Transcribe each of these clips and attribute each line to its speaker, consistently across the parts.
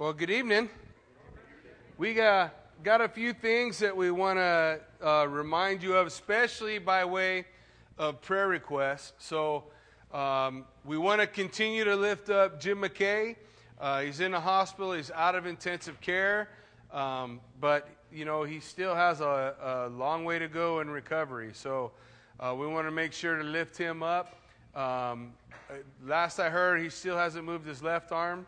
Speaker 1: Well, good evening. We uh, got a few things that we want to uh, remind you of, especially by way of prayer requests. So, um, we want to continue to lift up Jim McKay. Uh, he's in the hospital, he's out of intensive care, um, but you know he still has a, a, long way to go in recovery. So, uh, we want to make sure to lift him up. Um, uh, last I heard, he still hasn't moved his left arm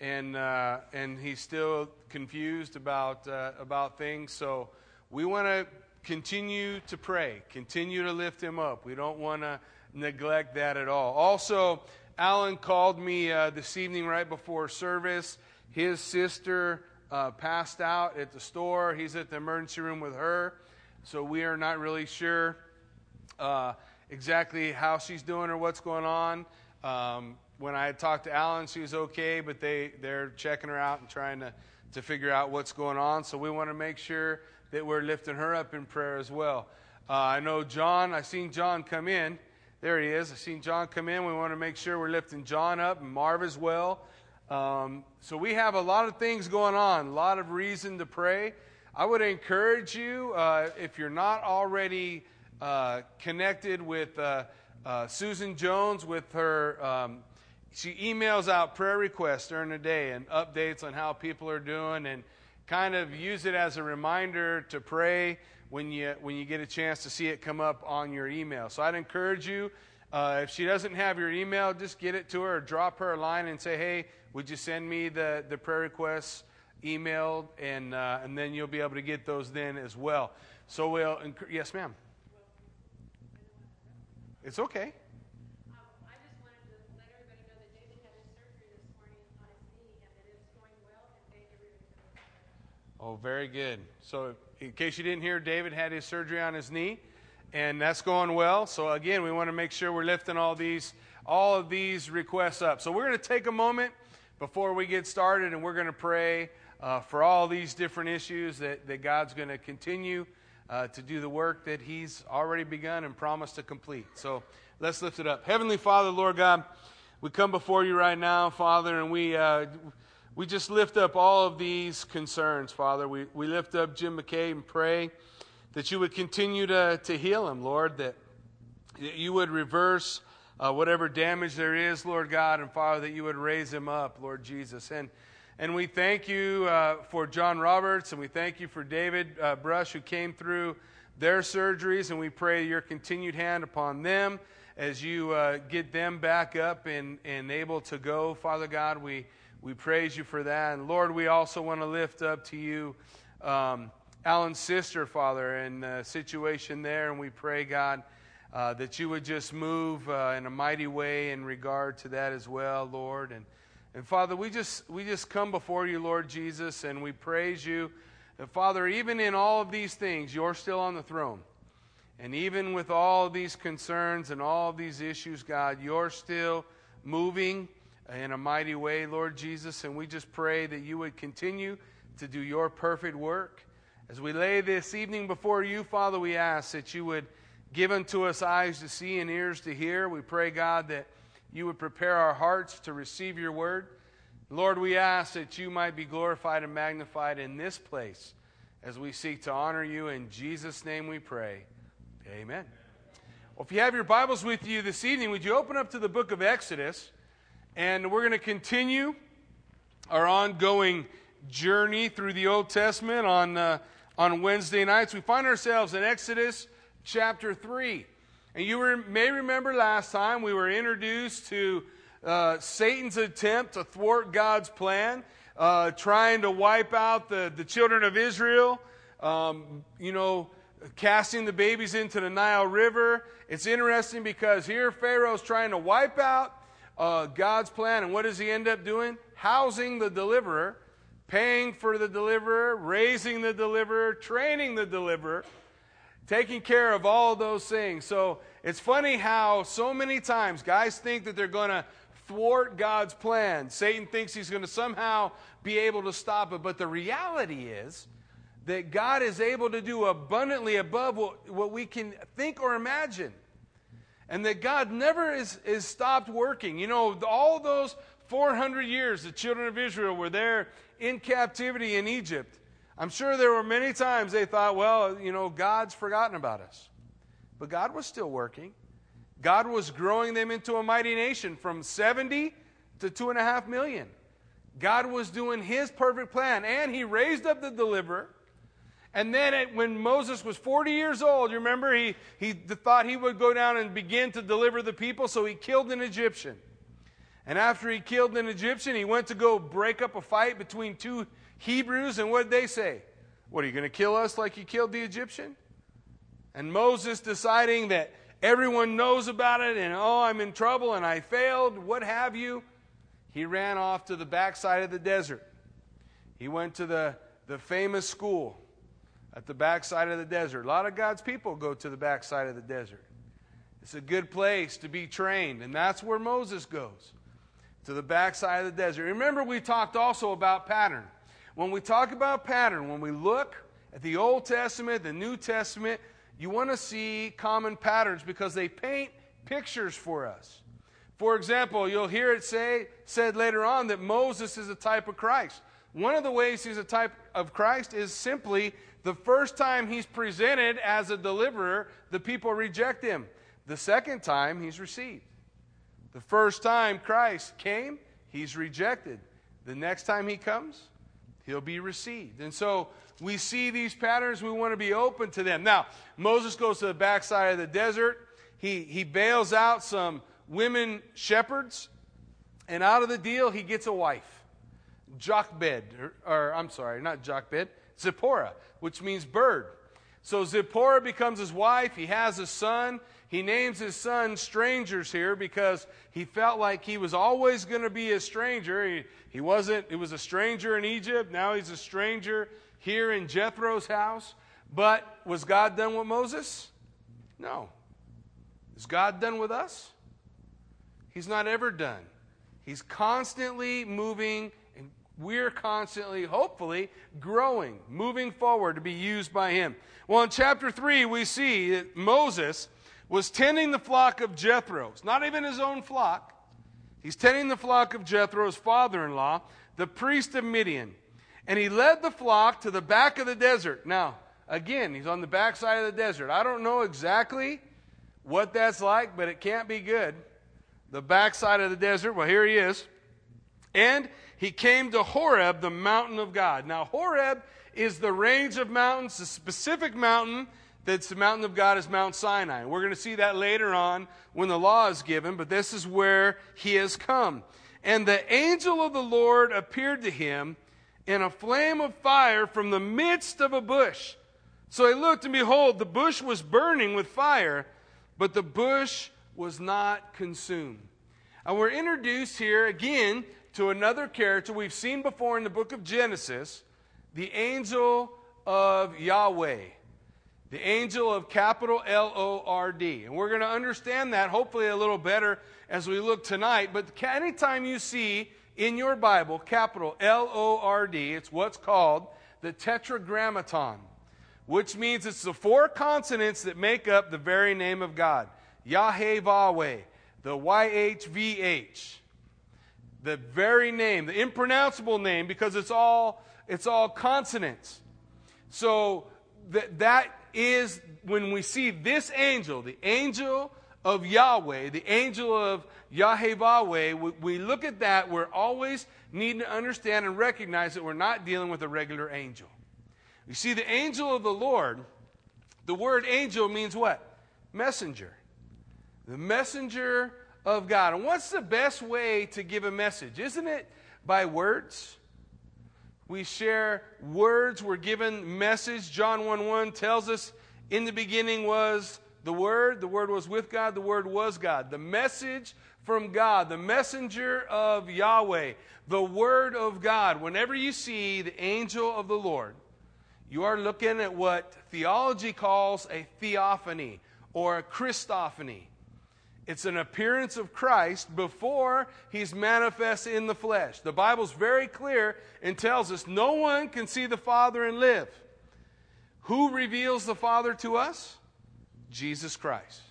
Speaker 1: and uh, and he's still confused about uh, about things. So we want to continue to pray, continue to lift him up. We don't want to neglect that at all. Also, Alan called me uh, this evening right before service. His sister uh, passed out at the store. He's at the emergency room with her, so we are not really sure uh, exactly how she's doing or what's going on. Um, when I had talked to Alan, she was okay, but they, they're checking her out and trying to, to figure out what's going on. So we want to make sure that we're lifting her up in prayer as well. Uh, I know John, I've seen John come in. There he is. I've seen John come in. We want to make sure we're lifting John up and Marv as well. Um, so we have a lot of things going on, a lot of reason to pray. I would encourage you, uh, if you're not already uh, connected with uh, uh Susan Jones with her um, she emails out prayer requests during the day and updates on how people are doing and kind of use it as a reminder to pray when you when you get a chance to see it come up on your email. So I'd encourage you uh, if she doesn't have your email, just get it to her or drop her a line and say, "Hey, would you send me the the prayer requests emailed?" And uh, and then you'll be able to get those then as well. So we'll yes, ma'am. It's okay. Oh, very good. So, in case you didn't hear, David had his surgery on his knee, and that's going well. So, again, we want to make sure we're lifting all these, all of these requests up. So, we're going to take a moment before we get started, and we're going to pray uh, for all these different issues that, that God's going to continue uh, to do the work that He's already begun and promised to complete. So, let's lift it up. Heavenly Father, Lord God, we come before you right now, Father, and we. Uh, we just lift up all of these concerns, Father. We, we lift up Jim McKay and pray that you would continue to, to heal him, Lord, that you would reverse uh, whatever damage there is, Lord God, and Father, that you would raise him up, Lord Jesus. And, and we thank you uh, for John Roberts, and we thank you for David uh, Brush, who came through their surgeries, and we pray your continued hand upon them as you uh, get them back up and, and able to go, Father God. We we praise you for that. And Lord, we also want to lift up to you um, Alan's sister, Father, and the situation there. And we pray, God, uh, that you would just move uh, in a mighty way in regard to that as well, Lord. And, and Father, we just, we just come before you, Lord Jesus, and we praise you. And Father, even in all of these things, you're still on the throne. And even with all of these concerns and all these issues, God, you're still moving in a mighty way, Lord Jesus. And we just pray that you would continue to do your perfect work. As we lay this evening before you, Father, we ask that you would give unto us eyes to see and ears to hear. We pray, God, that you would prepare our hearts to receive your word. Lord, we ask that you might be glorified and magnified in this place as we seek to honor you. In Jesus' name we pray. Amen. Well, if you have your Bibles with you this evening, would you open up to the book of Exodus? And we're going to continue our ongoing journey through the Old Testament on, uh, on Wednesday nights. We find ourselves in Exodus chapter 3. And you were, may remember last time we were introduced to uh, Satan's attempt to thwart God's plan, uh, trying to wipe out the, the children of Israel, um, you know, casting the babies into the Nile River. It's interesting because here Pharaoh's trying to wipe out uh, God's plan. And what does he end up doing? Housing the deliverer, paying for the deliverer, raising the deliverer, training the deliverer, taking care of all those things. So it's funny how so many times guys think that they're going to thwart God's plan. Satan thinks he's going to somehow be able to stop it. But the reality is that God is able to do abundantly above what, what we can think or imagine and that God never is, is stopped working. You know, all those 400 years the children of Israel were there in captivity in Egypt, I'm sure there were many times they thought, well, you know, God's forgotten about us. But God was still working. God was growing them into a mighty nation from 70 to two and a half million. God was doing his perfect plan, and he raised up the deliverer. And then it, when Moses was 40 years old, you remember, he, he thought he would go down and begin to deliver the people, so he killed an Egyptian. And after he killed an Egyptian, he went to go break up a fight between two Hebrews, and what did they say? What, are you going to kill us like you killed the Egyptian? And Moses deciding that everyone knows about it, and oh, I'm in trouble and I failed, what have you, he ran off to the backside of the desert. He went to the, the famous school at the backside of the desert. A lot of God's people go to the backside of the desert. It's a good place to be trained, and that's where Moses goes to the backside of the desert. Remember, we talked also about pattern. When we talk about pattern, when we look at the Old Testament, the New Testament, you want to see common patterns because they paint pictures for us. For example, you'll hear it say, said later on that Moses is a type of Christ. One of the ways he's a type of Christ is simply the first time he's presented as a deliverer, the people reject him. The second time, he's received. The first time Christ came, he's rejected. The next time he comes, he'll be received. And so we see these patterns, we want to be open to them. Now, Moses goes to the backside of the desert. He, he bails out some women shepherds, and out of the deal, he gets a wife. Jochebed, or, or I'm sorry, not Jochebed, Zipporah, which means bird. So Zipporah becomes his wife. He has a son. He names his son strangers here because he felt like he was always going to be a stranger. He, he wasn't, it was a stranger in Egypt. Now he's a stranger here in Jethro's house. But was God done with Moses? No. Is God done with us? He's not ever done. He's constantly moving, we're constantly, hopefully, growing, moving forward to be used by Him. Well, in chapter 3, we see that Moses was tending the flock of Jethro. It's not even his own flock. He's tending the flock of Jethro's father in law, the priest of Midian. And he led the flock to the back of the desert. Now, again, he's on the backside of the desert. I don't know exactly what that's like, but it can't be good. The backside of the desert, well, here he is. And he came to Horeb, the mountain of God. Now, Horeb is the range of mountains, the specific mountain that's the mountain of God is Mount Sinai. We're going to see that later on when the law is given, but this is where he has come. And the angel of the Lord appeared to him in a flame of fire from the midst of a bush. So he looked, and behold, the bush was burning with fire, but the bush was not consumed. And we're introduced here again to another character we've seen before in the book of Genesis the angel of Yahweh. The angel of capital L O R D. And we're going to understand that hopefully a little better as we look tonight. But anytime you see in your Bible, capital L O R D, it's what's called the Tetragrammaton, which means it's the four consonants that make up the very name of God Yahweh, the YHVH, the very name, the impronounceable name, because it's all, it's all consonants. So that, that is when we see this angel, the angel of Yahweh, the angel of Yahweh, we look at that, we're always needing to understand and recognize that we're not dealing with a regular angel. You see, the angel of the Lord, the word angel means what? Messenger. The messenger of God. And what's the best way to give a message? Isn't it by words? We share words, we're given message. John 1 1 tells us, In the beginning was the Word, the Word was with God, the Word was God. The message from God, the messenger of Yahweh, the Word of God. Whenever you see the angel of the Lord, you are looking at what theology calls a theophany or a Christophany. It's an appearance of Christ before he's manifest in the flesh. The Bible's very clear and tells us no one can see the Father and live. Who reveals the Father to us? Jesus Christ.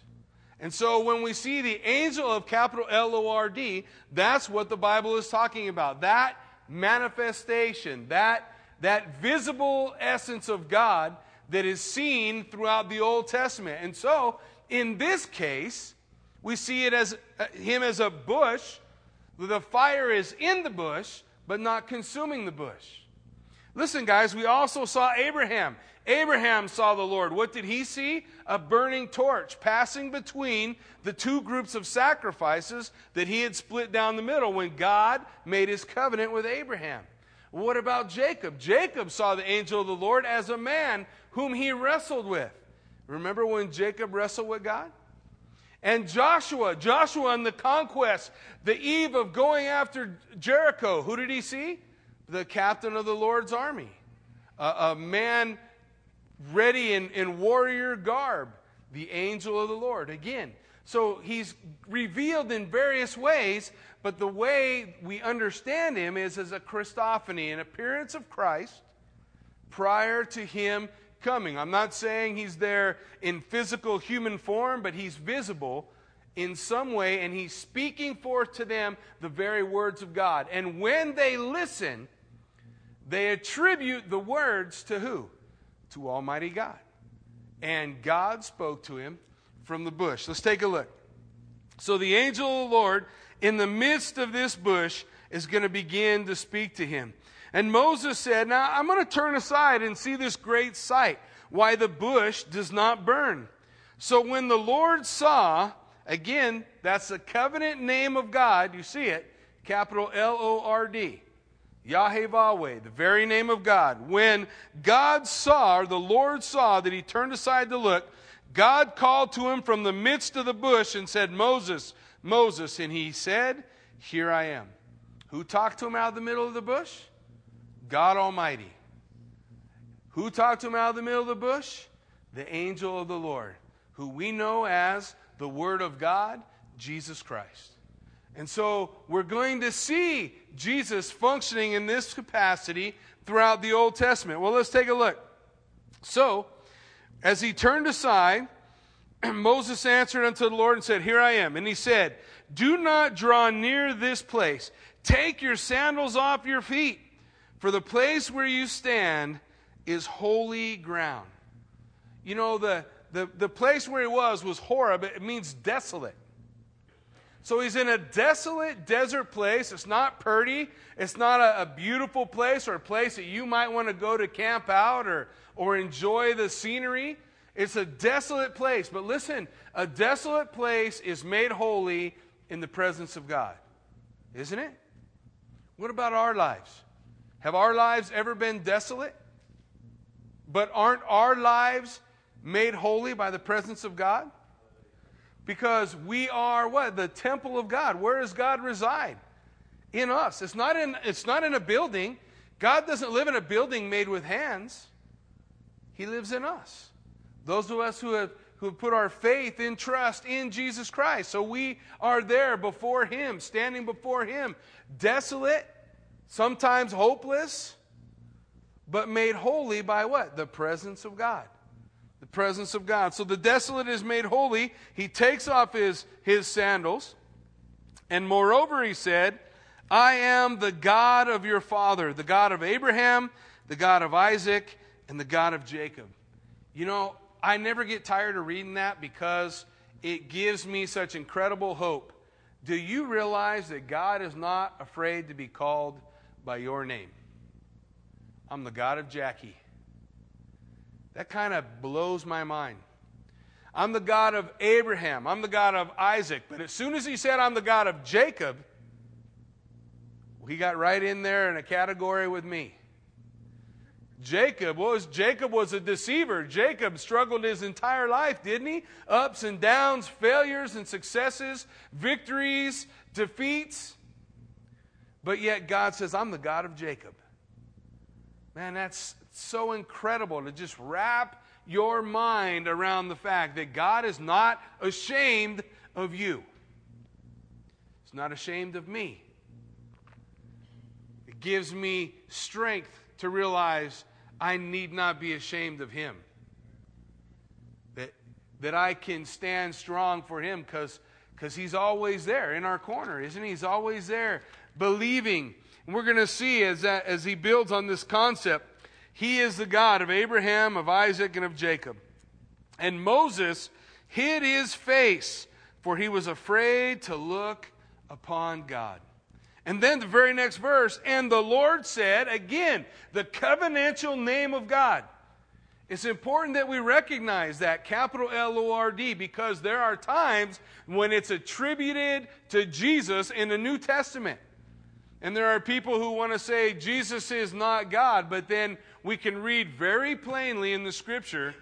Speaker 1: And so when we see the angel of capital L O R D, that's what the Bible is talking about. That manifestation, that, that visible essence of God that is seen throughout the Old Testament. And so in this case, we see it as uh, him as a bush. The fire is in the bush, but not consuming the bush. Listen, guys, we also saw Abraham. Abraham saw the Lord. What did he see? A burning torch passing between the two groups of sacrifices that he had split down the middle when God made his covenant with Abraham. What about Jacob? Jacob saw the angel of the Lord as a man whom he wrestled with. Remember when Jacob wrestled with God? And Joshua, Joshua in the conquest, the eve of going after Jericho, who did he see? The captain of the Lord's army, a, a man ready in, in warrior garb, the angel of the Lord. Again, so he's revealed in various ways, but the way we understand him is as a Christophany, an appearance of Christ prior to him coming. I'm not saying he's there in physical human form, but he's visible in some way, and he's speaking forth to them the very words of God. And when they listen, they attribute the words to who? to Almighty God. And God spoke to him from the bush. Let's take a look. So the angel of the Lord, in the midst of this bush, is going to begin to speak to him. And Moses said, Now I'm going to turn aside and see this great sight, why the bush does not burn. So when the Lord saw, again, that's the covenant name of God, you see it, capital L O R D. Yahweh, the very name of God. When God saw, or the Lord saw that he turned aside to look, God called to him from the midst of the bush and said, Moses, Moses. And he said, Here I am. Who talked to him out of the middle of the bush? God Almighty. Who talked to him out of the middle of the bush? The angel of the Lord, who we know as the Word of God, Jesus Christ. And so we're going to see Jesus functioning in this capacity throughout the Old Testament. Well, let's take a look. So, as he turned aside, Moses answered unto the Lord and said, Here I am. And he said, Do not draw near this place. Take your sandals off your feet, for the place where you stand is holy ground. You know, the, the, the place where he was was Horeb. It means desolate. So he's in a desolate desert place. It's not pretty. It's not a, a, beautiful place or a place that you might want to go to camp out or, or enjoy the scenery. It's a desolate place. But listen, a desolate place is made holy in the presence of God. Isn't it? What about our lives? Have our lives ever been desolate? But aren't our lives made holy by the presence of God? because we are what? The temple of God. Where does God reside? In us. It's not in, it's not in a building. God doesn't live in a building made with hands, He lives in us. Those of us who have, who have put our faith and trust in Jesus Christ. So we are there before Him, standing before Him, desolate, sometimes hopeless, but made holy by what? The presence of God the presence of God. So the desolate is made holy. He takes off his, his sandals. And moreover, he said, I am the God of your father, the God of Abraham, the God of Isaac, and the God of Jacob. You know, I never get tired of reading that because it gives me such incredible hope. Do you realize that God is not afraid to be called by your name? I'm the God of Jackie. That kind of blows my mind. I'm the God of Abraham. I'm the God of Isaac. But as soon as he said, I'm the God of Jacob, he got right in there in a category with me. Jacob was Jacob was a deceiver. Jacob struggled his entire life, didn't he? Ups and downs, failures and successes, victories, defeats. But yet God says, I'm the God of Jacob. Man, that's so incredible to just wrap your mind around the fact that God is not ashamed of you. He's not ashamed of me. It gives me strength to realize I need not be ashamed of Him. That that I can stand strong for him because because he's always there in our corner, isn't he? He's always there believing. And we're going to see as, that, as he builds on this concept, he is the God of Abraham, of Isaac, and of Jacob. And Moses hid his face, for he was afraid to look upon God. And then the very next verse, and the Lord said, again, the covenantal name of God. It's important that we recognize that capital L O R D because there are times when it's attributed to Jesus in the New Testament. And there are people who want to say Jesus is not God, but then we can read very plainly in the scripture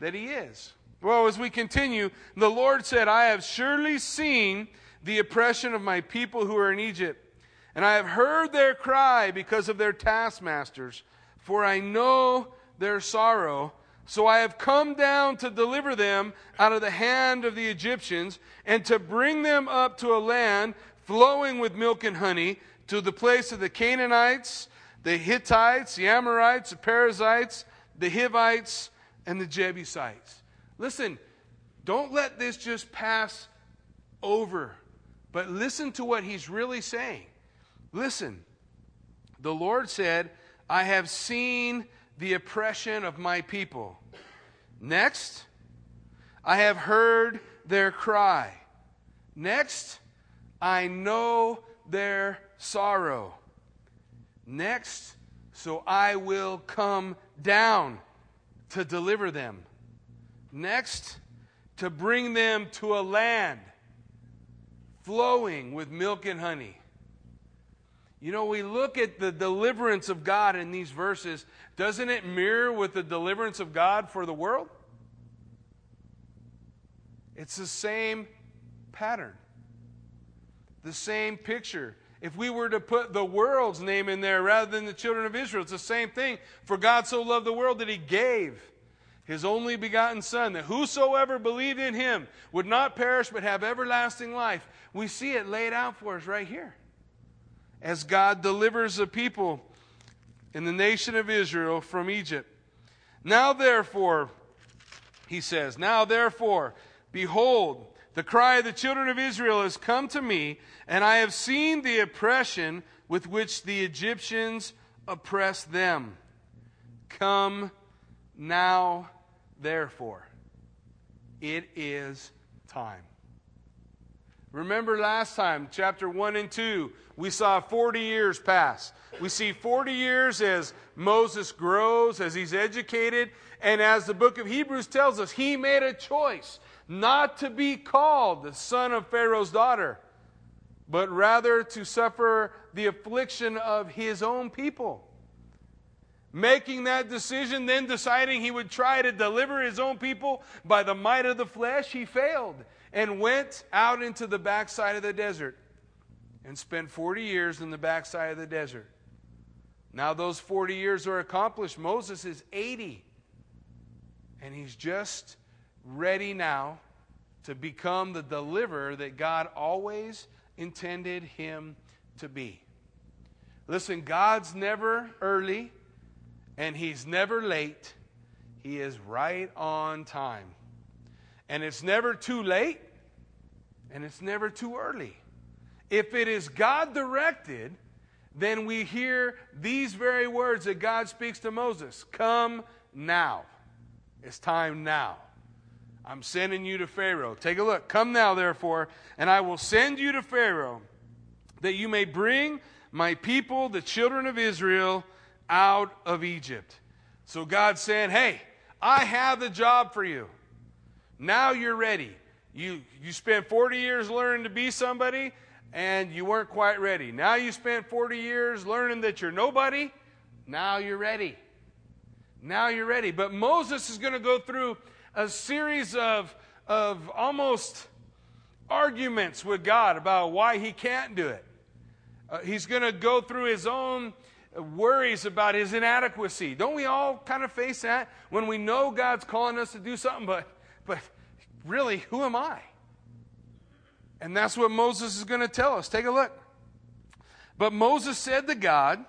Speaker 1: that he is. Well, as we continue, the Lord said, I have surely seen the oppression of my people who are in Egypt, and I have heard their cry because of their taskmasters, for I know their sorrow. So I have come down to deliver them out of the hand of the Egyptians and to bring them up to a land flowing with milk and honey, to the place of the Canaanites, the Hittites, the Amorites, the Perizzites, the Hivites, and the Jebusites. Listen, don't let this just pass over, but listen to what he's really saying. Listen, the Lord said, I have seen the oppression of my people. Next, I have heard their cry. Next, I know their sorrow. Next, so I will come down to deliver them. Next, to bring them to a land flowing with milk and honey. You know, we look at the deliverance of God in these verses. Doesn't it mirror with the deliverance of God for the world? It's the same pattern, the same picture. If we were to put the world's name in there rather than the children of Israel, it's the same thing. For God so loved the world that he gave his only begotten Son, that whosoever believed in him would not perish but have everlasting life. We see it laid out for us right here as God delivers the people in the nation of Israel from Egypt. Now, therefore, he says, Now, therefore, behold, the cry of the children of Israel has come to me, and I have seen the oppression with which the Egyptians oppress them. Come now, therefore. It is time. Remember last time, chapter 1 and 2, we saw 40 years pass. We see 40 years as Moses grows, as he's educated, and as the book of Hebrews tells us, he made a choice not to be called the son of Pharaoh's daughter, but rather to suffer the affliction of his own people. Making that decision, then deciding he would try to deliver his own people by the might of the flesh, he failed and went out into the backside of the desert and spent 40 years in the backside of the desert. Now, those 40 years are accomplished. Moses is 80, and he's just ready now to become the deliverer that God always intended him to be. Listen, God's never early, and he's never late. He is right on time. And it's never too late, and it's never too early. If it is God directed, then we hear these very words that God speaks to Moses Come now. It's time now. I'm sending you to Pharaoh. Take a look. Come now, therefore, and I will send you to Pharaoh, that you may bring my people, the children of Israel, out of Egypt. So God's saying, Hey, I have the job for you. Now you're ready. You, you spent 40 years learning to be somebody, and you weren't quite ready. Now you spent 40 years learning that you're nobody. Now you're ready. Now you're ready. But Moses is going to go through a series of, of almost arguments with God about why he can't do it. Uh, he's going to go through his own worries about his inadequacy. Don't we all kind of face that when we know God's calling us to do something, but but really, who am I? And that's what Moses is going to tell us. Take a look. But Moses said to God,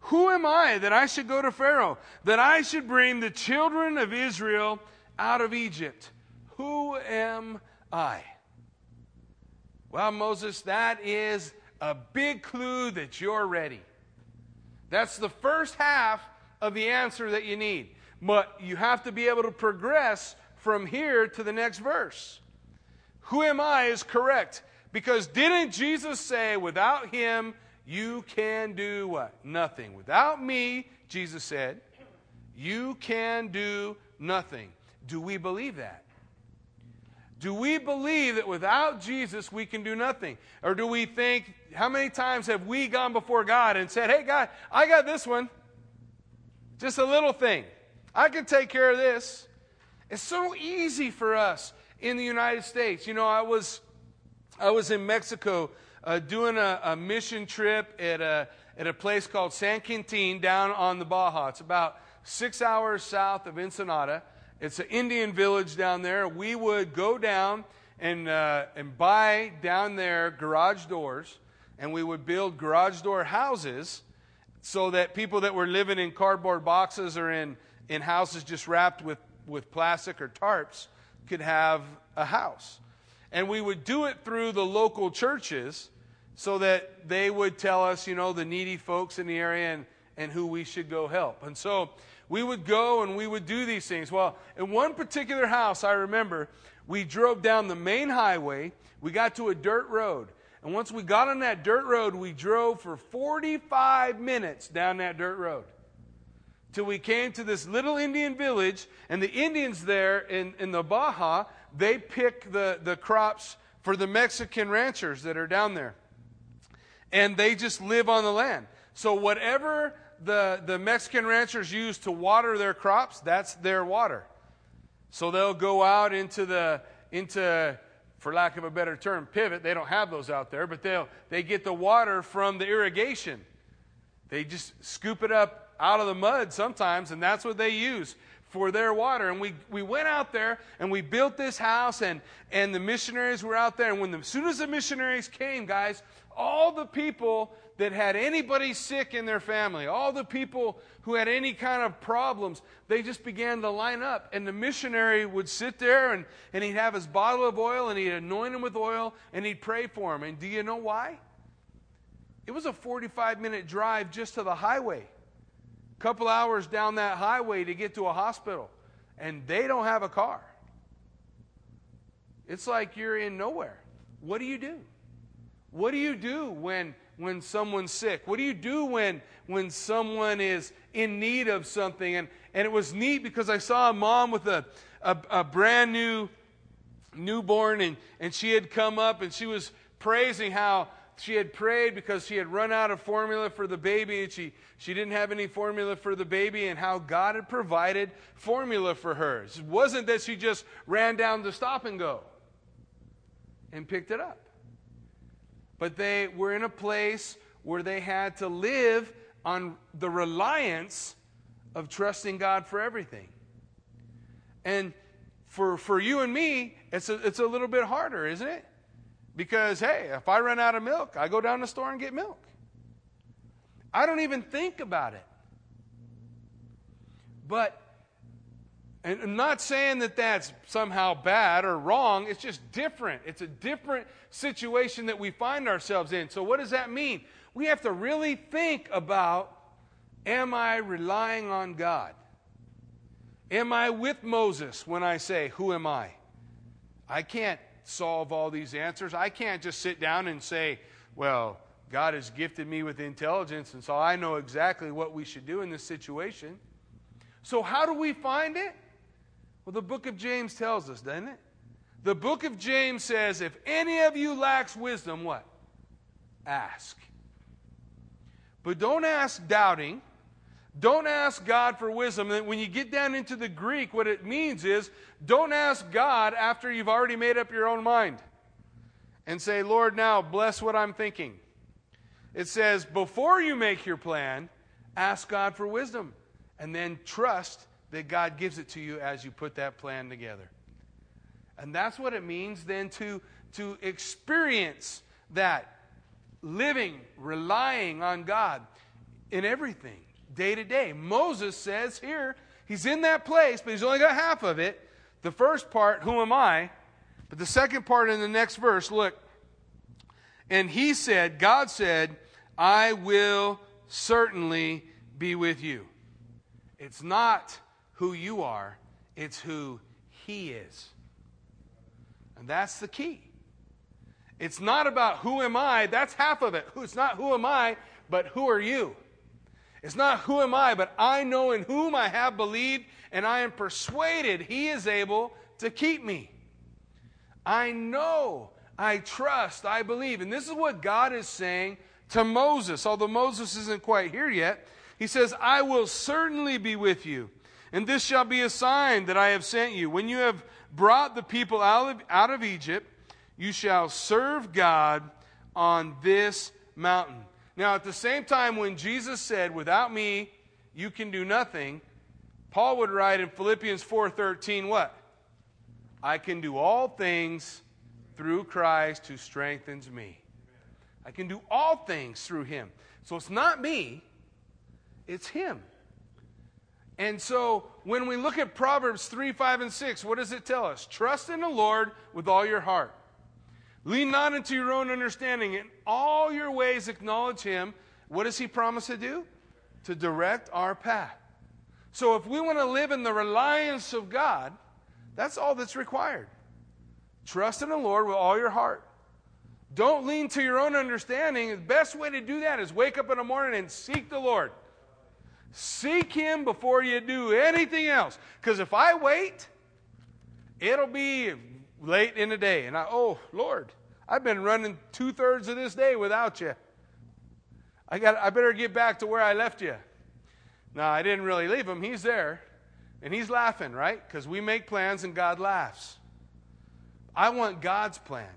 Speaker 1: Who am I that I should go to Pharaoh, that I should bring the children of Israel out of Egypt? Who am I? Well, Moses, that is a big clue that you're ready. That's the first half of the answer that you need. But you have to be able to progress from here to the next verse. Who am I is correct. Because didn't Jesus say, without him, you can do what? Nothing. Without me, Jesus said, you can do nothing. Do we believe that? Do we believe that without Jesus we can do nothing? Or do we think, how many times have we gone before God and said, hey, God, I got this one? Just a little thing. I can take care of this. It's so easy for us in the United States. You know, I was, I was in Mexico uh, doing a, a, mission trip at a, at a place called San Quintin down on the Baja. It's about six hours south of Ensenada. It's an Indian village down there. We would go down and, uh, and buy down there garage doors, and we would build garage door houses so that people that were living in cardboard boxes or in, in houses just wrapped with, with plastic or tarps could have a house. And we would do it through the local churches so that they would tell us, you know, the needy folks in the area and, and who we should go help. And so we would go and we would do these things. Well, in one particular house, I remember, we drove down the main highway. We got to a dirt road. And once we got on that dirt road, we drove for 45 minutes down that dirt road till we came to this little Indian village. And the Indians there in, in the Baja, they pick the, the crops for the Mexican ranchers that are down there. And they just live on the land. So whatever the, the Mexican ranchers use to water their crops, that's their water. So they'll go out into the, into, for lack of a better term, pivot. They don't have those out there, but they'll, they get the water from the irrigation. They just scoop it up out of the mud sometimes, and that's what they use for their water. And we, we went out there and we built this house, and, and the missionaries were out there. And when the, as soon as the missionaries came, guys, all the people that had anybody sick in their family, all the people who had any kind of problems, they just began to line up. And the missionary would sit there and, and he'd have his bottle of oil and he'd anoint him with oil and he'd pray for him. And do you know why? It was a 45 minute drive just to the highway. Couple hours down that highway to get to a hospital. And they don't have a car. It's like you're in nowhere. What do you do? What do you do when when someone's sick? What do you do when, when someone is in need of something? And, and it was neat because I saw a mom with a, a, a brand new newborn, and, and she had come up and she was praising how she had prayed because she had run out of formula for the baby and she, she didn't have any formula for the baby and how God had provided formula for her. It wasn't that she just ran down to stop and go and picked it up but they were in a place where they had to live on the reliance of trusting God for everything. And for, for you and me, it's a, it's a little bit harder, isn't it? Because, hey, if I run out of milk, I go down the store and get milk. I don't even think about it. But and I'm not saying that that's somehow bad or wrong. It's just different. It's a different situation that we find ourselves in. So, what does that mean? We have to really think about am I relying on God? Am I with Moses when I say, Who am I? I can't solve all these answers. I can't just sit down and say, Well, God has gifted me with intelligence, and so I know exactly what we should do in this situation. So, how do we find it? Well, the book of James tells us, doesn't it? The book of James says, if any of you lacks wisdom, what? Ask. But don't ask doubting. Don't ask God for wisdom. When you get down into the Greek, what it means is don't ask God after you've already made up your own mind and say, Lord, now bless what I'm thinking. It says, before you make your plan, ask God for wisdom and then trust that God gives it to you as you put that plan together. And that's what it means then to, to experience that living, relying on God in everything, day to day. Moses says here, he's in that place, but he's only got half of it. The first part, who am I? But the second part in the next verse, look. And he said, God said, I will certainly be with you. It's not who you are, it's who he is. And that's the key. It's not about who am I, that's half of it. It's not who am I, but who are you? It's not who am I, but I know in whom I have believed, and I am persuaded he is able to keep me. I know, I trust, I believe. And this is what God is saying to Moses, although Moses isn't quite here yet. He says, I will certainly be with you, and this shall be a sign that I have sent you. When you have brought the people out of, out of Egypt, you shall serve God on this mountain. Now, at the same time, when Jesus said, Without me, you can do nothing, Paul would write in Philippians 4:13 what? I can do all things through Christ who strengthens me. I can do all things through him. So it's not me, it's him. And so when we look at Proverbs 3, 5, and 6, what does it tell us? Trust in the Lord with all your heart. Lean not into your own understanding. In all your ways acknowledge him. What does he promise to do? To direct our path. So if we want to live in the reliance of God, that's all that's required. Trust in the Lord with all your heart. Don't lean to your own understanding. The best way to do that is wake up in the morning and seek the Lord. Seek Him before you do anything else. Because if I wait, it'll be late in the day. And I, oh, Lord, I've been running two thirds of this day without you. I, got, I better get back to where I left you. No, I didn't really leave him. He's there. And he's laughing, right? Because we make plans and God laughs. I want God's plan.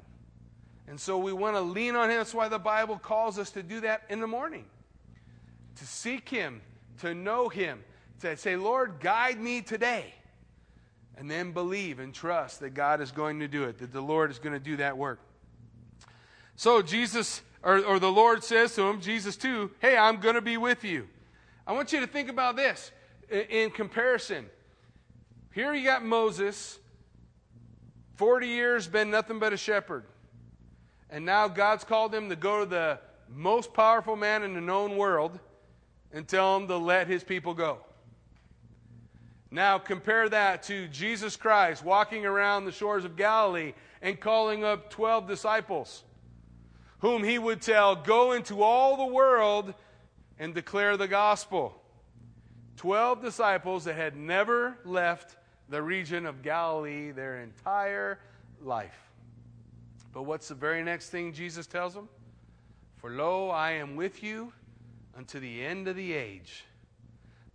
Speaker 1: And so we want to lean on him. That's why the Bible calls us to do that in the morning. To seek him, to know him, to say, Lord, guide me today. And then believe and trust that God is going to do it, that the Lord is going to do that work. So Jesus, or, or the Lord says to him, Jesus too, hey, I'm going to be with you. I want you to think about this in comparison. Here you got Moses, 40 years, been nothing but a shepherd. And now God's called him to go to the most powerful man in the known world and tell him to let his people go. Now compare that to Jesus Christ walking around the shores of Galilee and calling up 12 disciples, whom he would tell, Go into all the world and declare the gospel. 12 disciples that had never left the region of Galilee their entire life. But what's the very next thing Jesus tells them? For lo, I am with you unto the end of the age.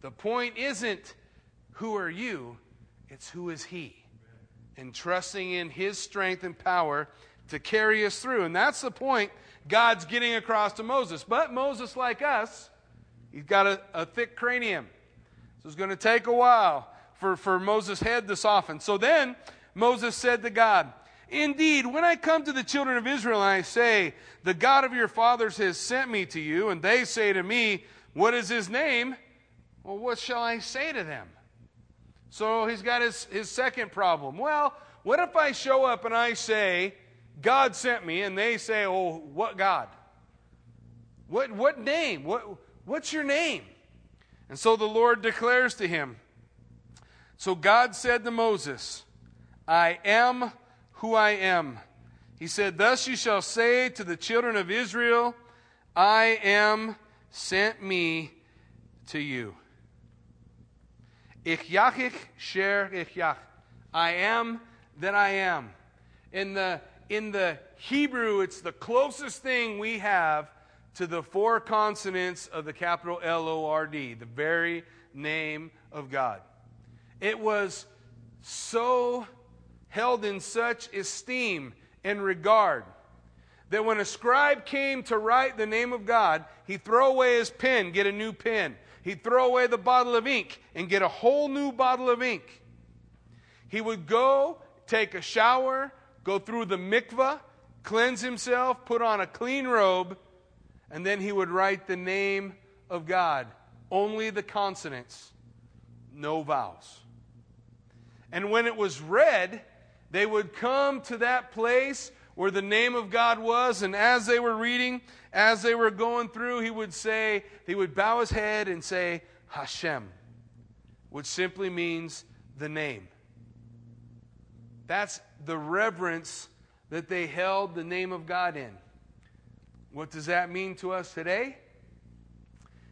Speaker 1: The point isn't who are you, it's who is He. And trusting in His strength and power to carry us through. And that's the point God's getting across to Moses. But Moses, like us, he's got a, a thick cranium. So it's going to take a while for, for Moses' head to soften. So then Moses said to God, Indeed, when I come to the children of Israel and I say, The God of your fathers has sent me to you, and they say to me, What is his name? Well, what shall I say to them? So he's got his, his second problem. Well, what if I show up and I say, God sent me, and they say, Oh, what God? What, what name? What, what's your name? And so the Lord declares to him. So God said to Moses, I am who I am. He said, Thus you shall say to the children of Israel, I am sent me to you. Ich sher ich. I am that I am. In the, in the Hebrew, it's the closest thing we have to the four consonants of the capital L O R D, the very name of God. It was so held in such esteem and regard that when a scribe came to write the name of God, he'd throw away his pen, get a new pen. He'd throw away the bottle of ink and get a whole new bottle of ink. He would go, take a shower, go through the mikvah, cleanse himself, put on a clean robe, and then he would write the name of God. Only the consonants, no vowels. And when it was read, they would come to that place where the name of God was, and as they were reading, as they were going through, he would say, he would bow his head and say, Hashem, which simply means the name. That's the reverence that they held the name of God in. What does that mean to us today?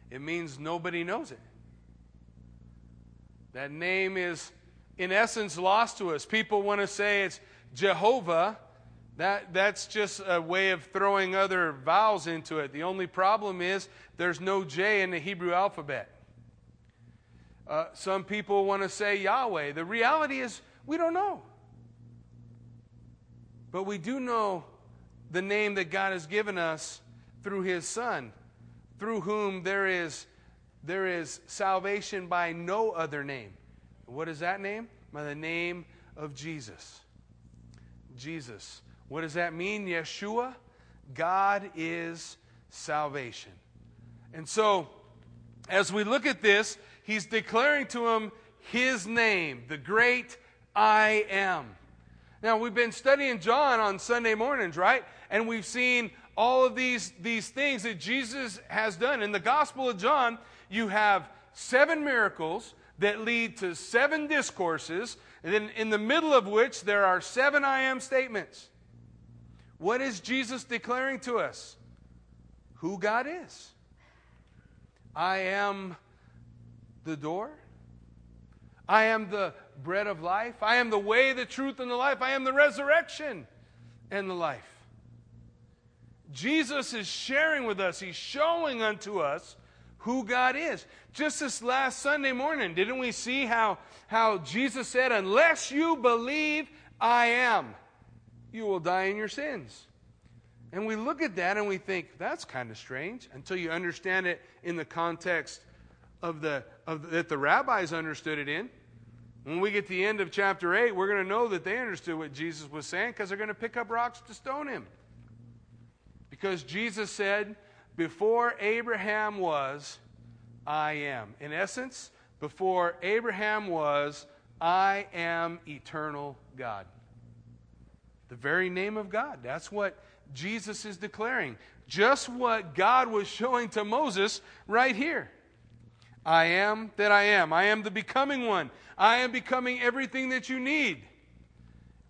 Speaker 1: It means nobody knows it. That name is, in essence, lost to us. People want to say it's Jehovah. That, that's just a way of throwing other vowels into it. The only problem is there's no J in the Hebrew alphabet. Uh, some people want to say Yahweh. The reality is, we don't know. But we do know the name that God has given us through His Son, through whom there is there is salvation by no other name. What is that name? By the name of Jesus. Jesus. What does that mean? Yeshua? God is salvation. And so, as we look at this, he's declaring to him his name, the great I am. Now, we've been studying John on Sunday mornings, right? And we've seen all of these, these things that Jesus has done. In the Gospel of John, you have seven miracles that lead to seven discourses, and then in the middle of which there are seven I am statements. What is Jesus declaring to us? Who God is. I am the door. I am the bread of life. I am the way, the truth, and the life. I am the resurrection and the life. Jesus is sharing with us, He's showing unto us who God is. Just this last Sunday morning, didn't we see how, how Jesus said, Unless you believe I am, you will die in your sins. And we look at that and we think, that's kind of strange until you understand it in the context of the, of that the rabbis understood it in. When we get to the end of chapter 8, we're going to know that they understood what Jesus was saying because they're going to pick up rocks to stone him. Because Jesus said, before Abraham was, I am. In essence, before Abraham was, I am eternal God. The very name of God. That's what Jesus is declaring. Just what God was showing to Moses right here. I am that I am. I am the becoming one. I am becoming everything that you need.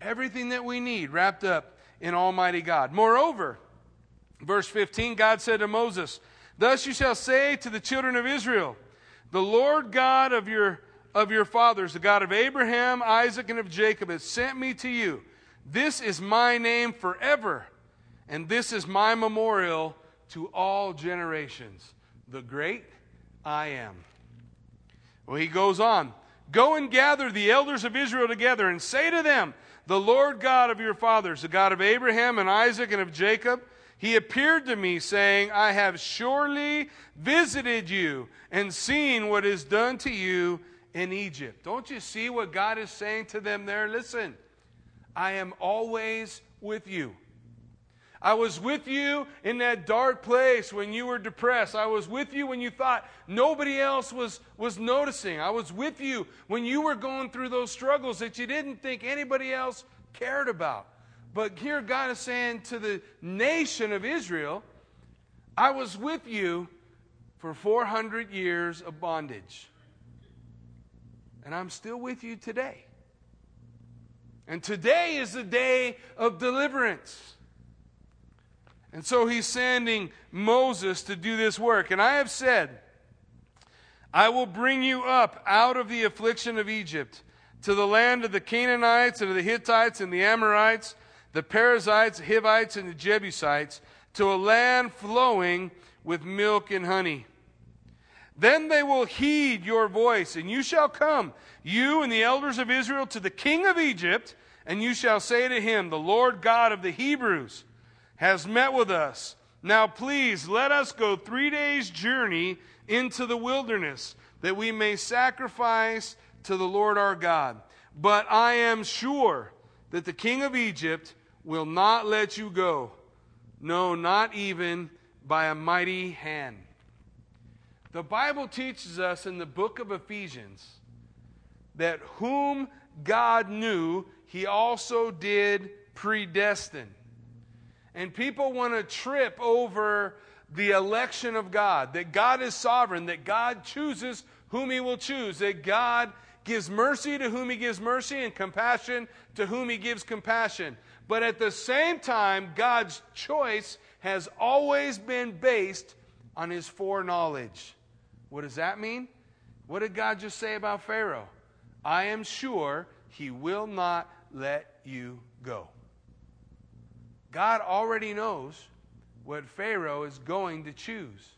Speaker 1: Everything that we need wrapped up in Almighty God. Moreover, Verse 15 God said to Moses, Thus you shall say to the children of Israel, The Lord God of your, of your fathers, the God of Abraham, Isaac, and of Jacob, has sent me to you. This is my name forever, and this is my memorial to all generations. The great I am. Well, he goes on Go and gather the elders of Israel together and say to them, The Lord God of your fathers, the God of Abraham and Isaac and of Jacob, he appeared to me, saying, I have surely visited you and seen what is done to you in Egypt. Don't you see what God is saying to them there? Listen, I am always with you. I was with you in that dark place when you were depressed. I was with you when you thought nobody else was, was noticing. I was with you when you were going through those struggles that you didn't think anybody else cared about. But here God is saying to the nation of Israel, I was with you for 400 years of bondage. And I'm still with you today. And today is the day of deliverance. And so he's sending Moses to do this work. And I have said, I will bring you up out of the affliction of Egypt to the land of the Canaanites and of the Hittites and the Amorites the Perizzites, Hivites, and the Jebusites to a land flowing with milk and honey. Then they will heed your voice, and you shall come, you and the elders of Israel, to the king of Egypt, and you shall say to him, The Lord God of the Hebrews has met with us. Now please let us go three days' journey into the wilderness, that we may sacrifice to the Lord our God. But I am sure that the king of Egypt will not let you go. No, not even by a mighty hand. The Bible teaches us in the book of Ephesians that whom God knew, he also did predestine. And people want to trip over the election of God, that God is sovereign, that God chooses whom he will choose, that God gives mercy to whom he gives mercy and compassion to whom he gives compassion. But at the same time, God's choice has always been based on his foreknowledge. What does that mean? What did God just say about Pharaoh? I am sure he will not let you go. God already knows what Pharaoh is going to choose.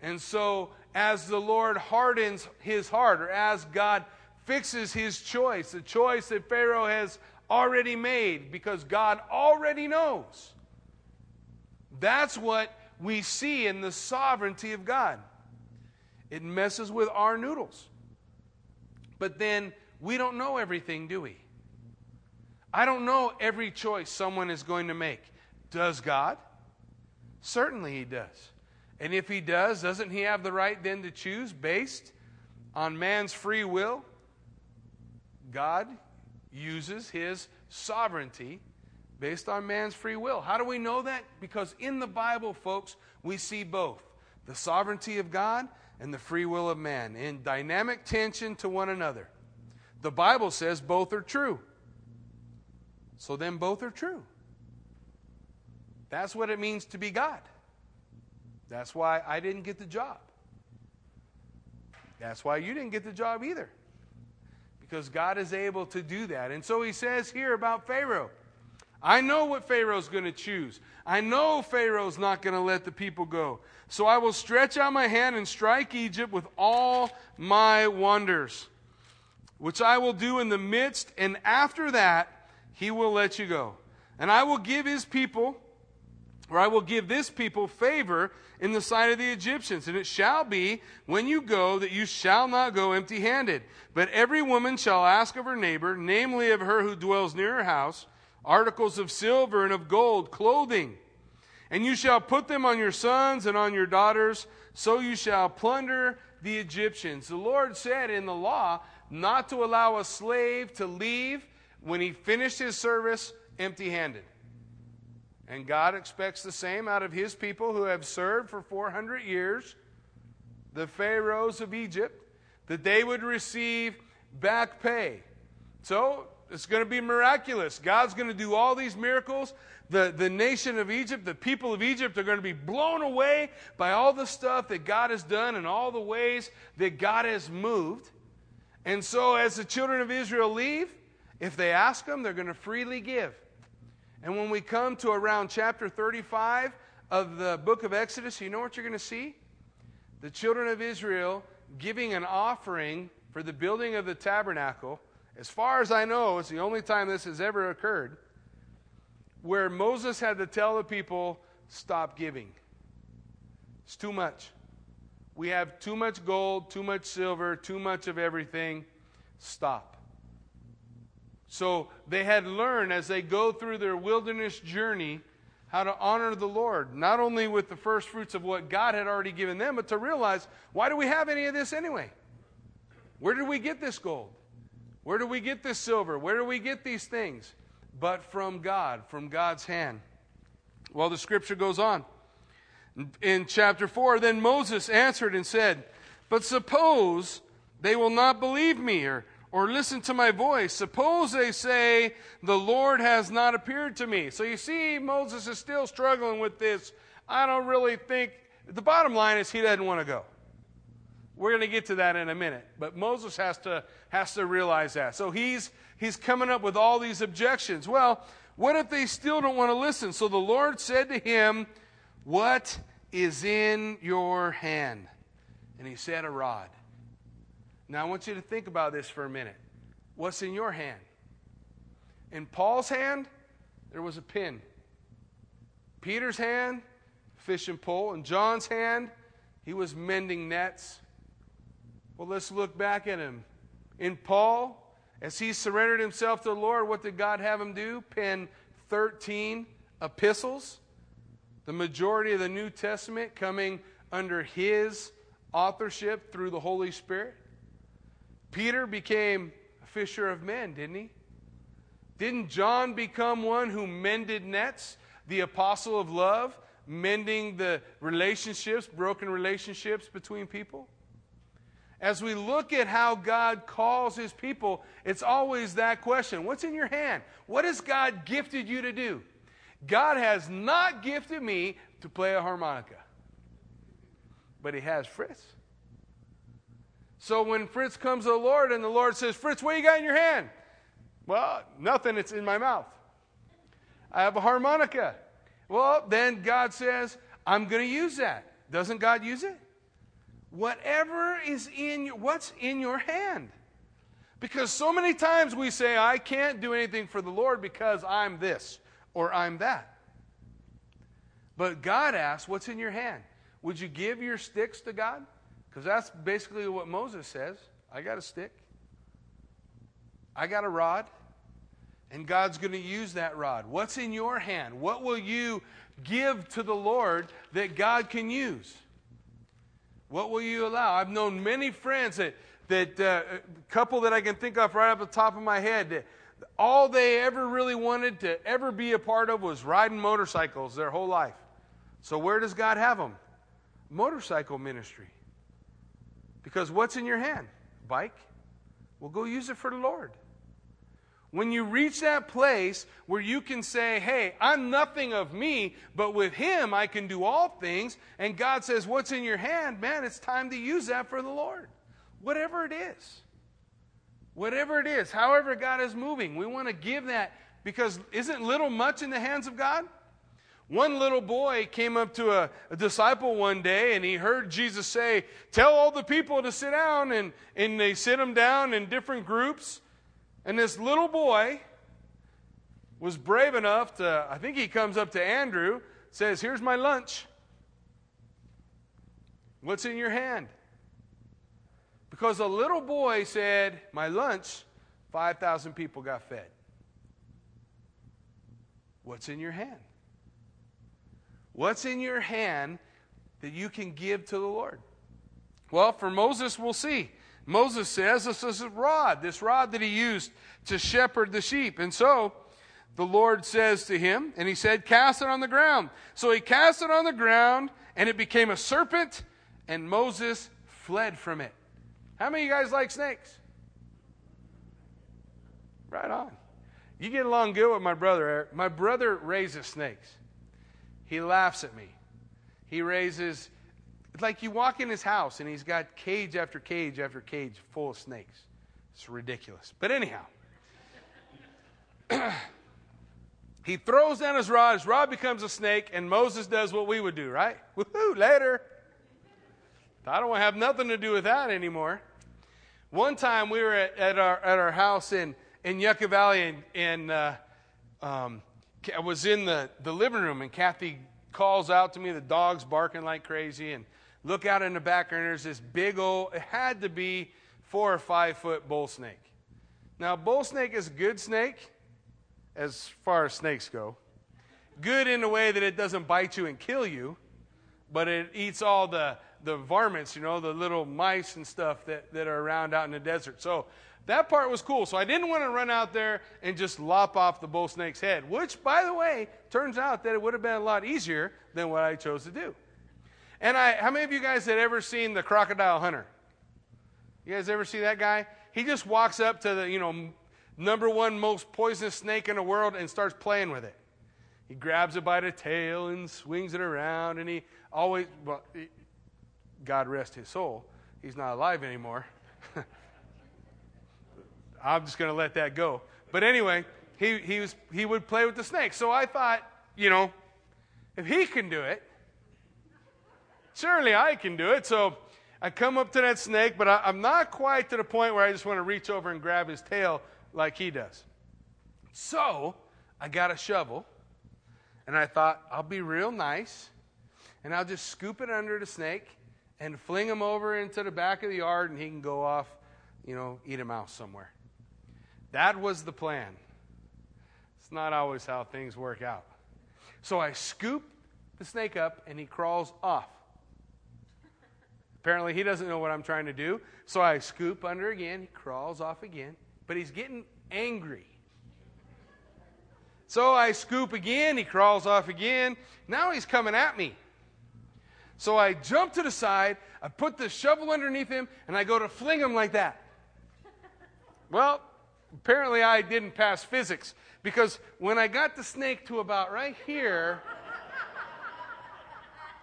Speaker 1: And so, as the Lord hardens his heart, or as God fixes his choice, the choice that Pharaoh has already made, because God already knows, that's what we see in the sovereignty of God. It messes with our noodles. But then we don't know everything, do we? I don't know every choice someone is going to make. Does God? Certainly He does. And if He does, doesn't He have the right then to choose based on man's free will? God uses His sovereignty based on man's free will. How do we know that? Because in the Bible, folks, we see both the sovereignty of God and the free will of man in dynamic tension to one another. The Bible says both are true. So then both are true. That's what it means to be God. That's why I didn't get the job. That's why you didn't get the job either. Because God is able to do that. And so he says here about Pharaoh I know what Pharaoh's going to choose. I know Pharaoh's not going to let the people go. So I will stretch out my hand and strike Egypt with all my wonders, which I will do in the midst, and after that, he will let you go. And I will give his people, or I will give this people favor in the sight of the Egyptians. And it shall be, when you go, that you shall not go empty handed. But every woman shall ask of her neighbor, namely of her who dwells near her house, articles of silver and of gold, clothing. And you shall put them on your sons and on your daughters, so you shall plunder the Egyptians. The Lord said in the law not to allow a slave to leave when he finished his service empty handed. And God expects the same out of his people who have served for 400 years, the pharaohs of Egypt, that they would receive back pay. So it's going to be miraculous. God's going to do all these miracles. The, the nation of Egypt, the people of Egypt are going to be blown away by all the stuff that God has done and all the ways that God has moved. And so, as the children of Israel leave, if they ask them, they're going to freely give. And when we come to around chapter 35 of the book of Exodus, you know what you're going to see? The children of Israel giving an offering for the building of the tabernacle. As far as I know, it's the only time this has ever occurred where Moses had to tell the people, stop giving. It's too much. We have too much gold, too much silver, too much of everything. Stop. So they had learned as they go through their wilderness journey how to honor the Lord, not only with the first fruits of what God had already given them, but to realize why do we have any of this anyway? Where did we get this gold? Where do we get this silver? Where do we get these things? But from God, from God's hand. Well, the scripture goes on. In chapter 4, then Moses answered and said, But suppose they will not believe me or or listen to my voice. Suppose they say, The Lord has not appeared to me. So you see, Moses is still struggling with this. I don't really think. The bottom line is he doesn't want to go. We're going to get to that in a minute. But Moses has to, has to realize that. So he's, he's coming up with all these objections. Well, what if they still don't want to listen? So the Lord said to him, What is in your hand? And he said, A rod. Now, I want you to think about this for a minute. What's in your hand? In Paul's hand, there was a pin. Peter's hand, fishing pole. In John's hand, he was mending nets. Well, let's look back at him. In Paul, as he surrendered himself to the Lord, what did God have him do? Pen 13 epistles. The majority of the New Testament coming under his authorship through the Holy Spirit. Peter became a fisher of men, didn't he? Didn't John become one who mended nets, the apostle of love, mending the relationships, broken relationships between people? As we look at how God calls his people, it's always that question What's in your hand? What has God gifted you to do? God has not gifted me to play a harmonica, but he has Fritz. So when Fritz comes to the Lord and the Lord says, Fritz, what you got in your hand? Well, nothing, it's in my mouth. I have a harmonica. Well, then God says, I'm going to use that. Doesn't God use it? Whatever is in your, what's in your hand. Because so many times we say, I can't do anything for the Lord because I'm this or I'm that. But God asks, What's in your hand? Would you give your sticks to God? Because that's basically what Moses says. I got a stick, I got a rod, and God's going to use that rod. What's in your hand? What will you give to the Lord that God can use? What will you allow? I've known many friends that, that uh, couple that I can think of right off the top of my head, that all they ever really wanted to ever be a part of was riding motorcycles their whole life. So, where does God have them? Motorcycle ministry. Because what's in your hand? Bike? Well, go use it for the Lord. When you reach that place where you can say, Hey, I'm nothing of me, but with Him I can do all things, and God says, What's in your hand? Man, it's time to use that for the Lord. Whatever it is. Whatever it is, however God is moving, we want to give that because isn't little much in the hands of God? One little boy came up to a, a, disciple one day and he heard Jesus say, Tell all the people to sit down. And, and they sit them down in different groups. And this little boy was brave enough to, I think he comes up to Andrew, says, Here's my lunch. What's in your hand? Because a little boy said, My lunch, 5,000 people got fed. What's in your hand? What's in your hand that you can give to the Lord? Well, for Moses, we'll see. Moses says this is a rod, this rod that he used to shepherd the sheep. And so the Lord says to him, and he said, Cast it on the ground. So he cast it on the ground, and it became a serpent, and Moses fled from it. How many of you guys like snakes? Right on. You get along good with my brother, Eric. My brother raises snakes. He laughs at me. He raises, it's like you walk in his house and he's got cage after cage after cage full of snakes. It's ridiculous. But anyhow, he throws down his rod. His rod becomes a snake, and Moses does what we would do, right? Woohoo, later. I don't want to have nothing to do with that anymore. One time we were at, at our, at our house in, in Yucca Valley, and, and uh, um, I was in the, the living room, and Kathy calls out to me, the dog's barking like crazy, and look out in the background, there's this big old, it had to be four or five foot bull snake. Now, bull snake is a good snake as far as snakes go. Good in the way that it doesn't bite you and kill you, but it eats all the, the varmints, you know, the little mice and stuff that, that are around out in the desert. So that part was cool. So I didn't want to run out there and just lop off the bull snake's head, which, by the way, turns out that it would have been a lot easier than what I chose to do. And I, how many of you guys had ever seen the crocodile hunter? You guys ever see that guy? He just walks up to the, you know, number one most poisonous snake in the world and starts playing with it. He grabs it by the tail and swings it around, and he always, well, God rest his soul, he's not alive anymore. I'm just going to let that go. But anyway, he, he, was, he would play with the snake. So I thought, you know, if he can do it, surely I can do it. So I come up to that snake, but I, I'm not quite to the point where I just want to reach over and grab his tail like he does. So I got a shovel, and I thought, I'll be real nice, and I'll just scoop it under the snake and fling him over into the back of the yard, and he can go off, you know, eat a mouse somewhere. That was the plan. It's not always how things work out. So I scoop the snake up and he crawls off. Apparently, he doesn't know what I'm trying to do. So I scoop under again. He crawls off again. but he's getting angry. So I scoop again. He crawls off again. Now he's coming at me. So I jump to the side. I put the shovel underneath him, and I go to fling him like that. Well, apparently I didn't pass physics because when I got the snake to about right here,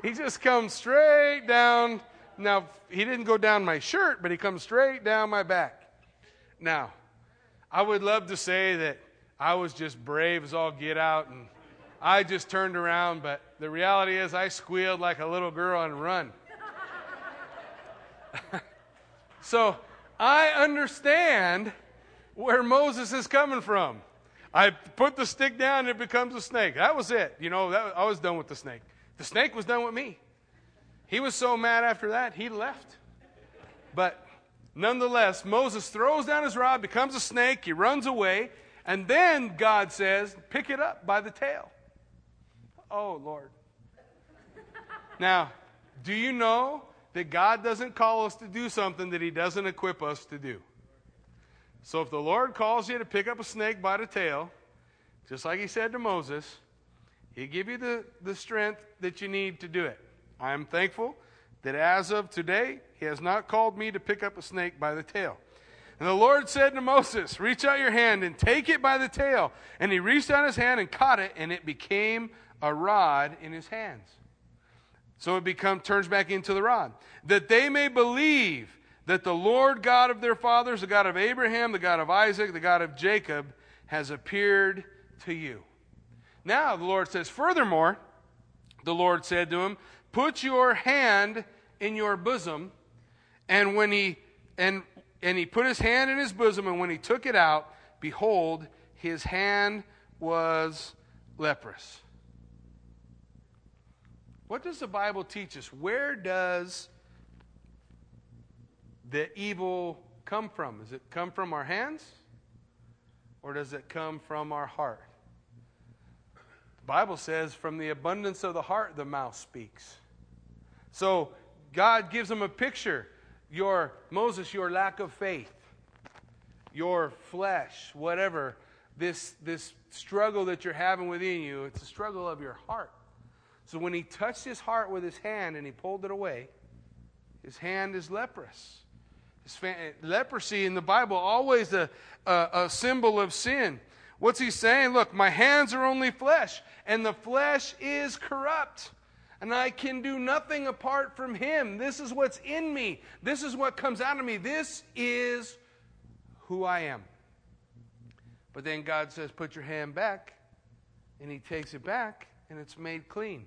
Speaker 1: he just comes straight down. Now, he didn't go down my shirt, but he comes straight down my back. Now, I would love to say that I was just brave as all get out and I just turned around, but the reality is I squealed like a little girl and run. so I understand where Moses is coming from. I put the stick down and it becomes a snake. That was it. You know, that, I was done with the snake. The snake was done with me. He was so mad after that, he left. But nonetheless, Moses throws down his rod, becomes a snake, he runs away. And then God says, pick it up by the tail. Oh, Lord. Now, do you know that God doesn't call us to do something that He doesn't equip us to do? So if the Lord calls you to pick up a snake by the tail, just like He said to Moses, He'll give you the, the strength that you need to do it. I am thankful that as of today, He has not called me to pick up a snake by the tail. And the Lord said to Moses, Reach out your hand and take it by the tail. And he reached out his hand and caught it, and it became a rod in his hands. So it become, turns back into the rod. That they may believe that the Lord God of their fathers, the God of Abraham, the God of Isaac, the God of Jacob, has appeared to you. Now the Lord says, Furthermore, the Lord said to him, Put your hand in your bosom. And when he and and he put his hand in his bosom, and when he took it out, behold, his hand was leprous. What does the Bible teach us? Where does the evil come from? Does it come from our hands? Or does it come from our heart? The Bible says, from the abundance of the heart, the mouth speaks. So God gives them a picture your Moses, your lack of faith, your flesh, whatever, this, this struggle that you're having within you, it's a struggle of your heart. So when he touched his heart with his hand and he pulled it away, his hand is leprous. Leprosy in the Bible always a, a, a symbol of sin. What's he saying? Look, my hands are only flesh, and the flesh is corrupt and I can do nothing apart from Him. This is what's in me. This is what comes out of me. This is who I am. But then God says, Put your hand back. And He takes it back, and it's made clean.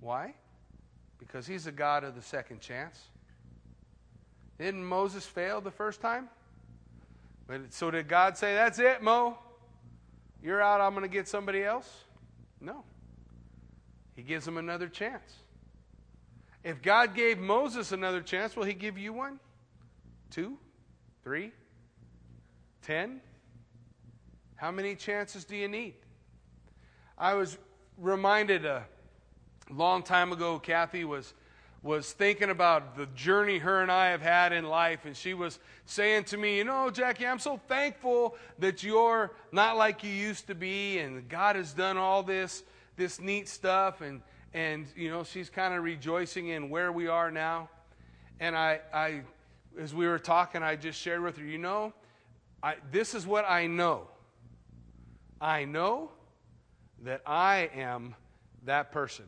Speaker 1: Why? Because He's a God of the second chance. Didn't Moses fail the first time? But, so did God say, That's it, Mo? You're out, I'm going to get somebody else? No. He gives him another chance. If God gave Moses another chance, will he give you one? Two? Three? Ten? How many chances do you need? I was reminded a long time ago, Kathy was was thinking about the journey her and I have had in life, and she was saying to me, You know, Jackie, I'm so thankful that you're not like you used to be, and God has done all this this neat stuff, and and you know she's kind of rejoicing in where we are now. And I, I, as we were talking, I just shared with her, you know, I, this is what I know. I know that I am that person.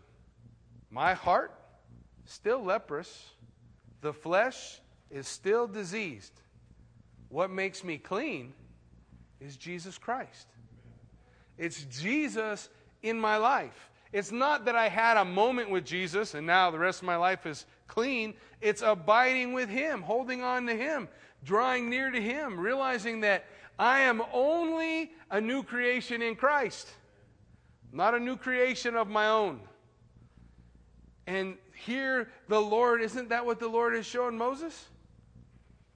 Speaker 1: My heart still leprous. The flesh is still diseased. What makes me clean is Jesus Christ. It's Jesus in my life. It's not that I had a moment with Jesus and now the rest of my life is clean. It's abiding with Him, holding on to Him, drawing near to Him, realizing that I am only a new creation in Christ, not a new creation of my own. And here, the Lord, isn't that what the Lord has shown Moses?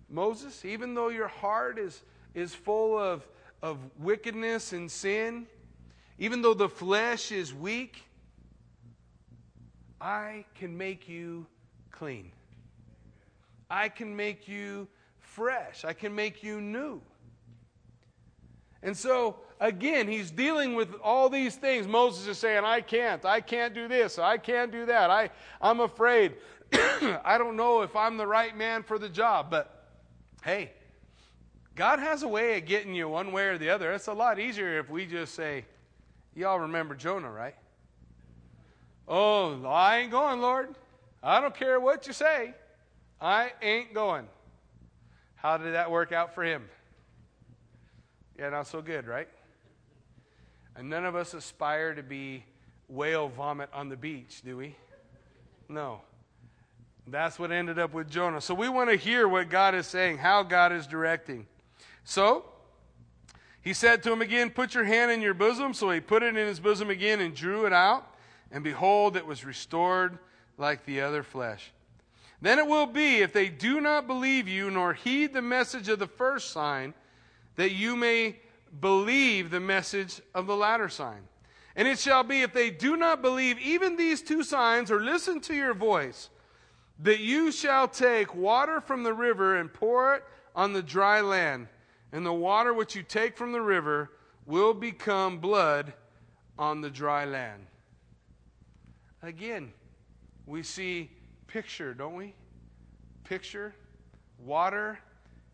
Speaker 1: Moses, even though your heart is, is full of, of wickedness and sin, even though the flesh is weak, I can make you clean. I can make you fresh. I can make you new. And so, again, he's dealing with all these things. Moses is saying, I can't. I can't do this. I can't do that. I, I'm afraid. I don't know if I'm the right man for the job. But hey, God has a way of getting you one way or the other. It's a lot easier if we just say, Y'all remember Jonah, right? Oh, I ain't going, Lord. I don't care what you say. I ain't going. How did that work out for him? Yeah, not so good, right? And none of us aspire to be whale vomit on the beach, do we? No. That's what ended up with Jonah. So we want to hear what God is saying, how God is directing. So he said to him again, Put your hand in your bosom. So he put it in his bosom again and drew it out. And behold, it was restored like the other flesh. Then it will be, if they do not believe you, nor heed the message of the first sign, that you may believe the message of the latter sign. And it shall be, if they do not believe even these two signs, or listen to your voice, that you shall take water from the river and pour it on the dry land and the water which you take from the river will become blood on the dry land. Again, we see picture, don't we? Picture. Water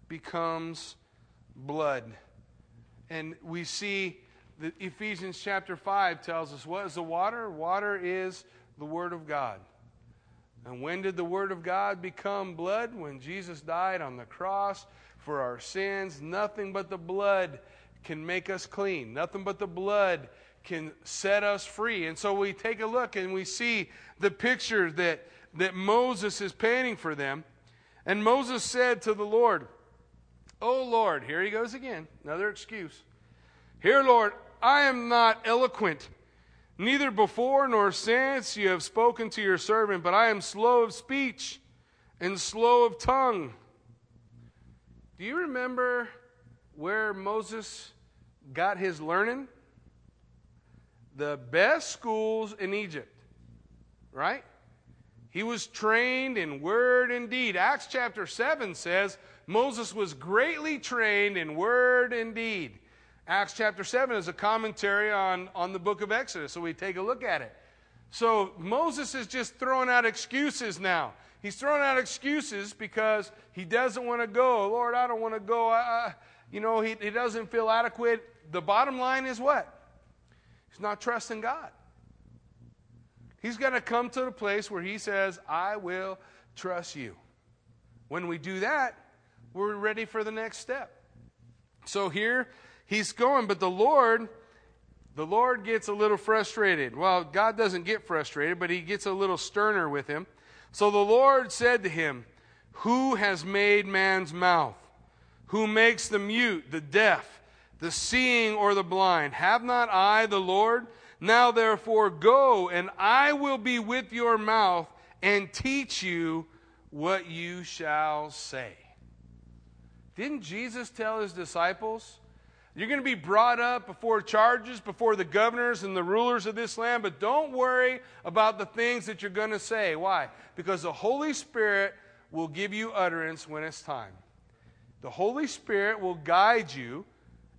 Speaker 1: becomes blood. And we see that Ephesians chapter 5 tells us what is the water? Water is the Word of God. And when did the Word of God become blood? When Jesus died on the cross for our sins. Nothing but the blood can make us clean. Nothing but the blood can set us free. And so we take a look and we see the picture that, that Moses is painting for them. And Moses said to the Lord, Oh Lord, here he goes again, another excuse. Here, Lord, I am not eloquent, neither before nor since you have spoken to your servant, but I am slow of speech and slow of tongue. Do you remember where Moses got his learning? The best schools in Egypt, right? He was trained in word and deed. Acts chapter 7 says Moses was greatly trained in word and deed. Acts chapter 7 is a commentary on, on the book of Exodus, so we take a look at it. So Moses is just throwing out excuses now. He's throwing out excuses because he doesn't want to go. Lord, I don't want to go. I, you know, he, he doesn't feel adequate. The bottom line is what? He's not trusting God. He's going to come to the place where he says, I will trust you. When we do that, we're ready for the next step. So here he's going, but the Lord, the Lord gets a little frustrated. Well, God doesn't get frustrated, but he gets a little sterner with him. So the Lord said to him, Who has made man's mouth? Who makes the mute, the deaf, the seeing, or the blind? Have not I the Lord? Now therefore go, and I will be with your mouth and teach you what you shall say. Didn't Jesus tell his disciples? You're going to be brought up before charges, before the governors and the rulers of this land, but don't worry about the things that you're going to say. Why? Because the Holy Spirit will give you utterance when it's time. The Holy Spirit will guide you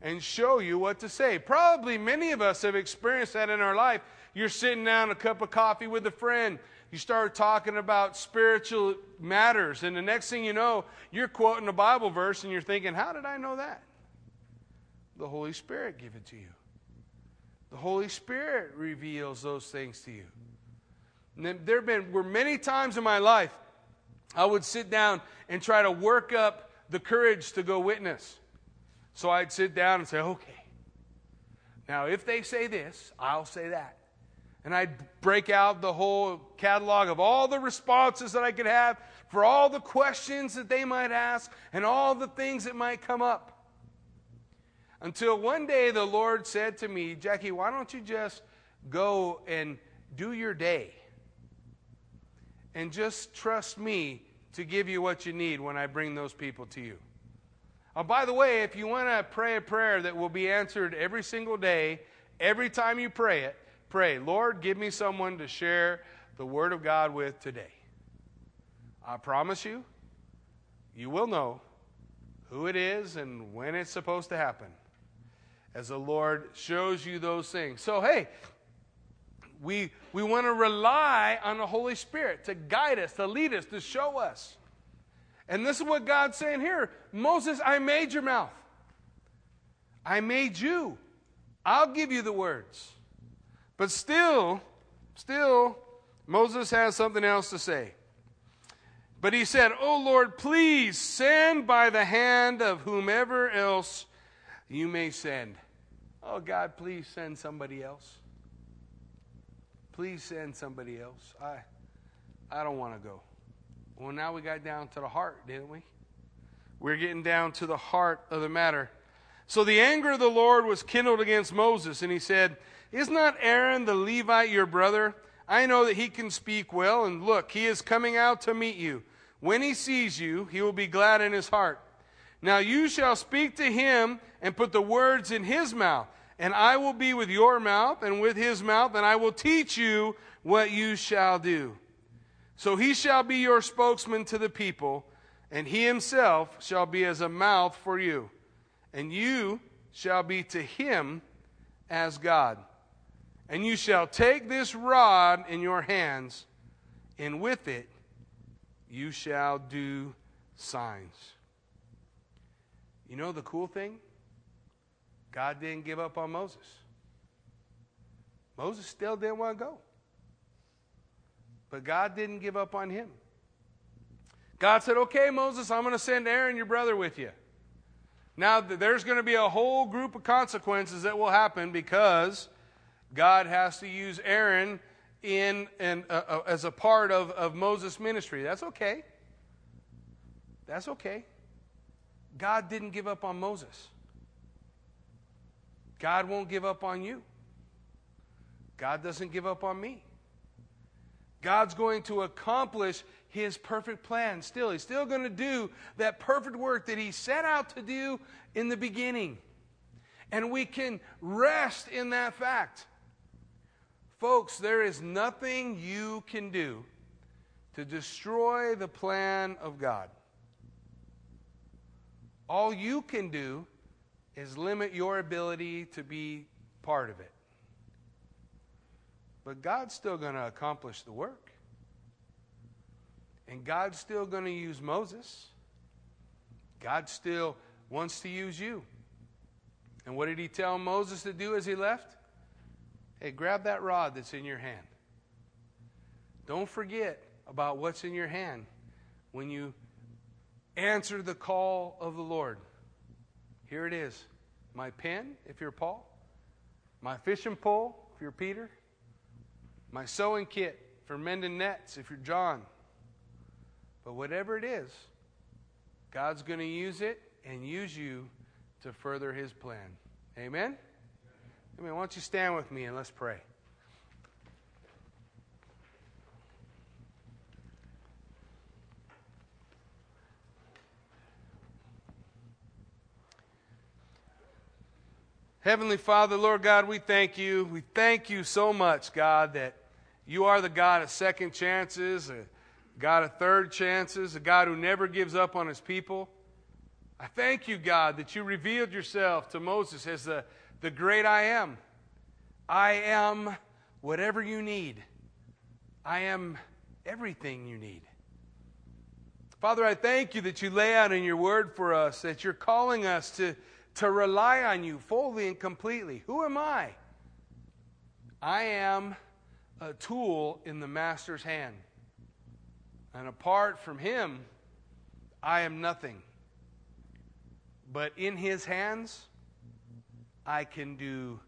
Speaker 1: and show you what to say. Probably many of us have experienced that in our life. You're sitting down a cup of coffee with a friend. You start talking about spiritual matters, and the next thing you know, you're quoting a Bible verse and you're thinking, How did I know that? The Holy Spirit give it to you. The Holy Spirit reveals those things to you. And there have been were many times in my life I would sit down and try to work up the courage to go witness. So I'd sit down and say, okay, now if they say this, I'll say that. And I'd break out the whole catalog of all the responses that I could have for all the questions that they might ask and all the things that might come up. Until one day the Lord said to me, Jackie, why don't you just go and do your day? And just trust me to give you what you need when I bring those people to you. Oh, by the way, if you want to pray a prayer that will be answered every single day, every time you pray it, pray, Lord, give me someone to share the Word of God with today. I promise you, you will know who it is and when it's supposed to happen. As the Lord shows you those things. So, hey, we, we want to rely on the Holy Spirit to guide us, to lead us, to show us. And this is what God's saying here Moses, I made your mouth. I made you. I'll give you the words. But still, still, Moses has something else to say. But he said, Oh Lord, please send by the hand of whomever else you may send. Oh God, please send somebody else. Please send somebody else. I, I don't want to go. Well, now we got down to the heart, didn't we? We're getting down to the heart of the matter. So the anger of the Lord was kindled against Moses, and he said, Is not Aaron the Levite your brother? I know that he can speak well, and look, he is coming out to meet you. When he sees you, he will be glad in his heart. Now you shall speak to him and put the words in his mouth and I will be with your mouth and with his mouth, and I will teach you what you shall do. So he shall be your spokesman to the people, and he himself shall be as a mouth for you, and you shall be to him as God. And you shall take this rod in your hands, and with it you shall do signs. You know the cool thing? God didn't give up on Moses. Moses still didn't want to go. But God didn't give up on him. God said, Okay, Moses, I'm going to send Aaron, your brother, with you. Now, there's going to be a whole group of consequences that will happen because God has to use Aaron in, in uh, uh, as a part of, of Moses' ministry. That's okay. That's okay. God didn't give up on Moses. God won't give up on you. God doesn't give up on me. God's going to accomplish his perfect plan still. He's still going to do that perfect work that he set out to do in the beginning. And we can rest in that fact. Folks, there is nothing you can do to destroy the plan of God. All you can do is limit your ability to be part of it. But God's still going to accomplish the work. And God's still going to use Moses. God still wants to use you. And what did he tell Moses to do as he left? Hey, grab that rod that's in your hand. Don't forget about what's in your hand when you answer the call of the Lord. Here it is my pen, if you're Paul, my fishing pole, if you're Peter, my sewing kit for mending nets, if you're John. But whatever it is, God's going to use it and use you to further his plan. Amen? Amen. Why don't you stand with me and let's pray. Heavenly Father, Lord God, we thank you. We thank you so much, God, that you are the God of second chances, a God of third chances, a God who never gives up on his people. I thank you, God, that you revealed yourself to Moses as the, the great I am. I am whatever you need, I am everything you need. Father, I thank you that you lay out in your word for us, that you're calling us to to rely on you fully and completely. Who am I? I am a tool in the master's hand. And apart from him, I am nothing. But in his hands, I can do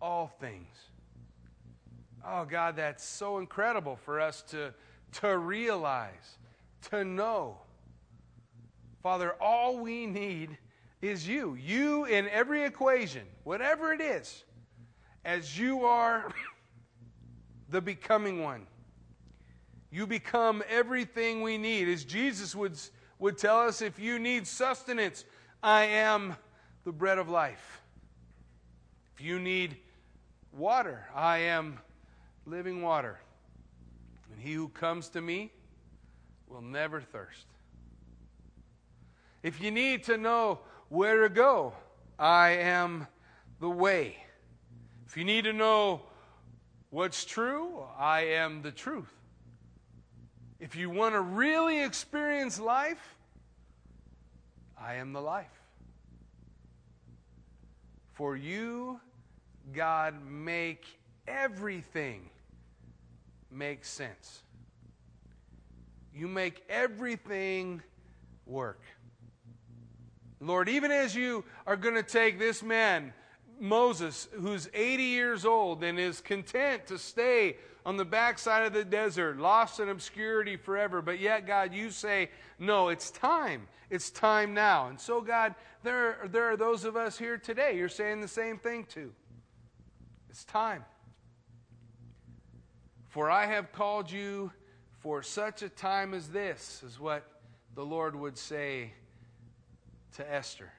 Speaker 1: all things. Oh, God, that's so incredible for us to, to realize, to know. Father, all we need is you. You in every equation, whatever it is, as you are the becoming one. You become everything we need. As Jesus would, would tell us, if you need sustenance, I am the bread of life. If you need water, I am living water. And he who comes to me will never thirst. If you need to know where to go. I am the way. If you need to know what's true, I am the truth. If you want to really experience life, I am the life. For you, God, make everything make sense. You make everything work. Lord, even as you are going to take this man, Moses, who's 80 years old and is content to stay on the backside of the desert, lost in obscurity forever, but yet, God, you say, no, it's time. It's time now. And so, God, there, there are those of us here today you're saying the same thing to. It's time. For I have called you for such a time as this, is what the Lord would say to Esther.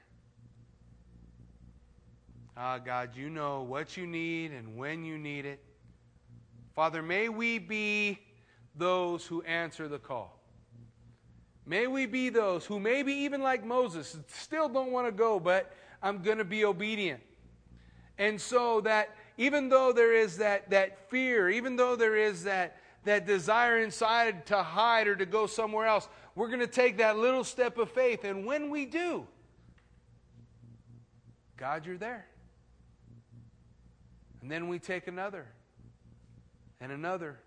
Speaker 1: Ah, God, you know what you need and when you need it. Father, may we be those who answer the call. May we be those who, maybe even like Moses, still don't want to go, but I'm going to be obedient. And so that even though there is that, that fear, even though there is that, that desire inside to hide or to go somewhere else, we're going to take that little step of faith. And when we do, God, you're there. And then we take another and another.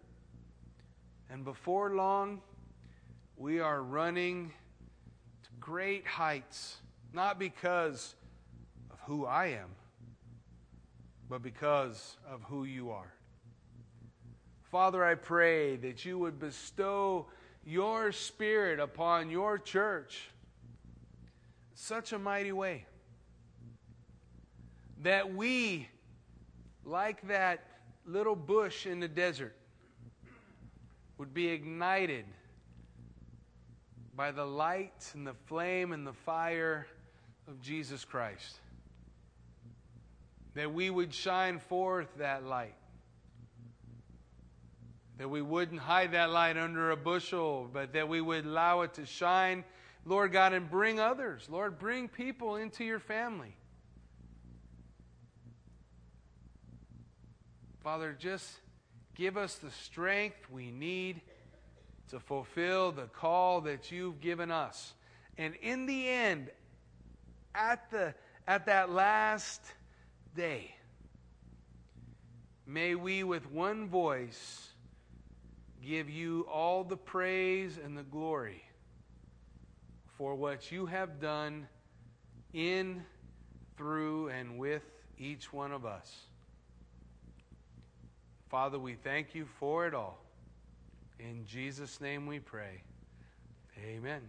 Speaker 1: And before long, we are running to great heights, not because of who I am but because of who you are. Father, I pray that you would bestow your spirit upon your church such a mighty way that we, like that little bush in the desert, would be ignited by the light and the flame and the fire of Jesus Christ that we would shine forth that light. That we wouldn't hide that light under a bushel, but that we would allow it to shine, Lord God, and bring others. Lord, bring people into your family. Father, just give us the strength we need to fulfill the call that you've given us. And in the end, at, the, at that last day. May we, with one voice, give you all the praise and the glory for what you have done in, through, and with each one of us. Father, we thank you for it all. In Jesus' name we pray. Amen.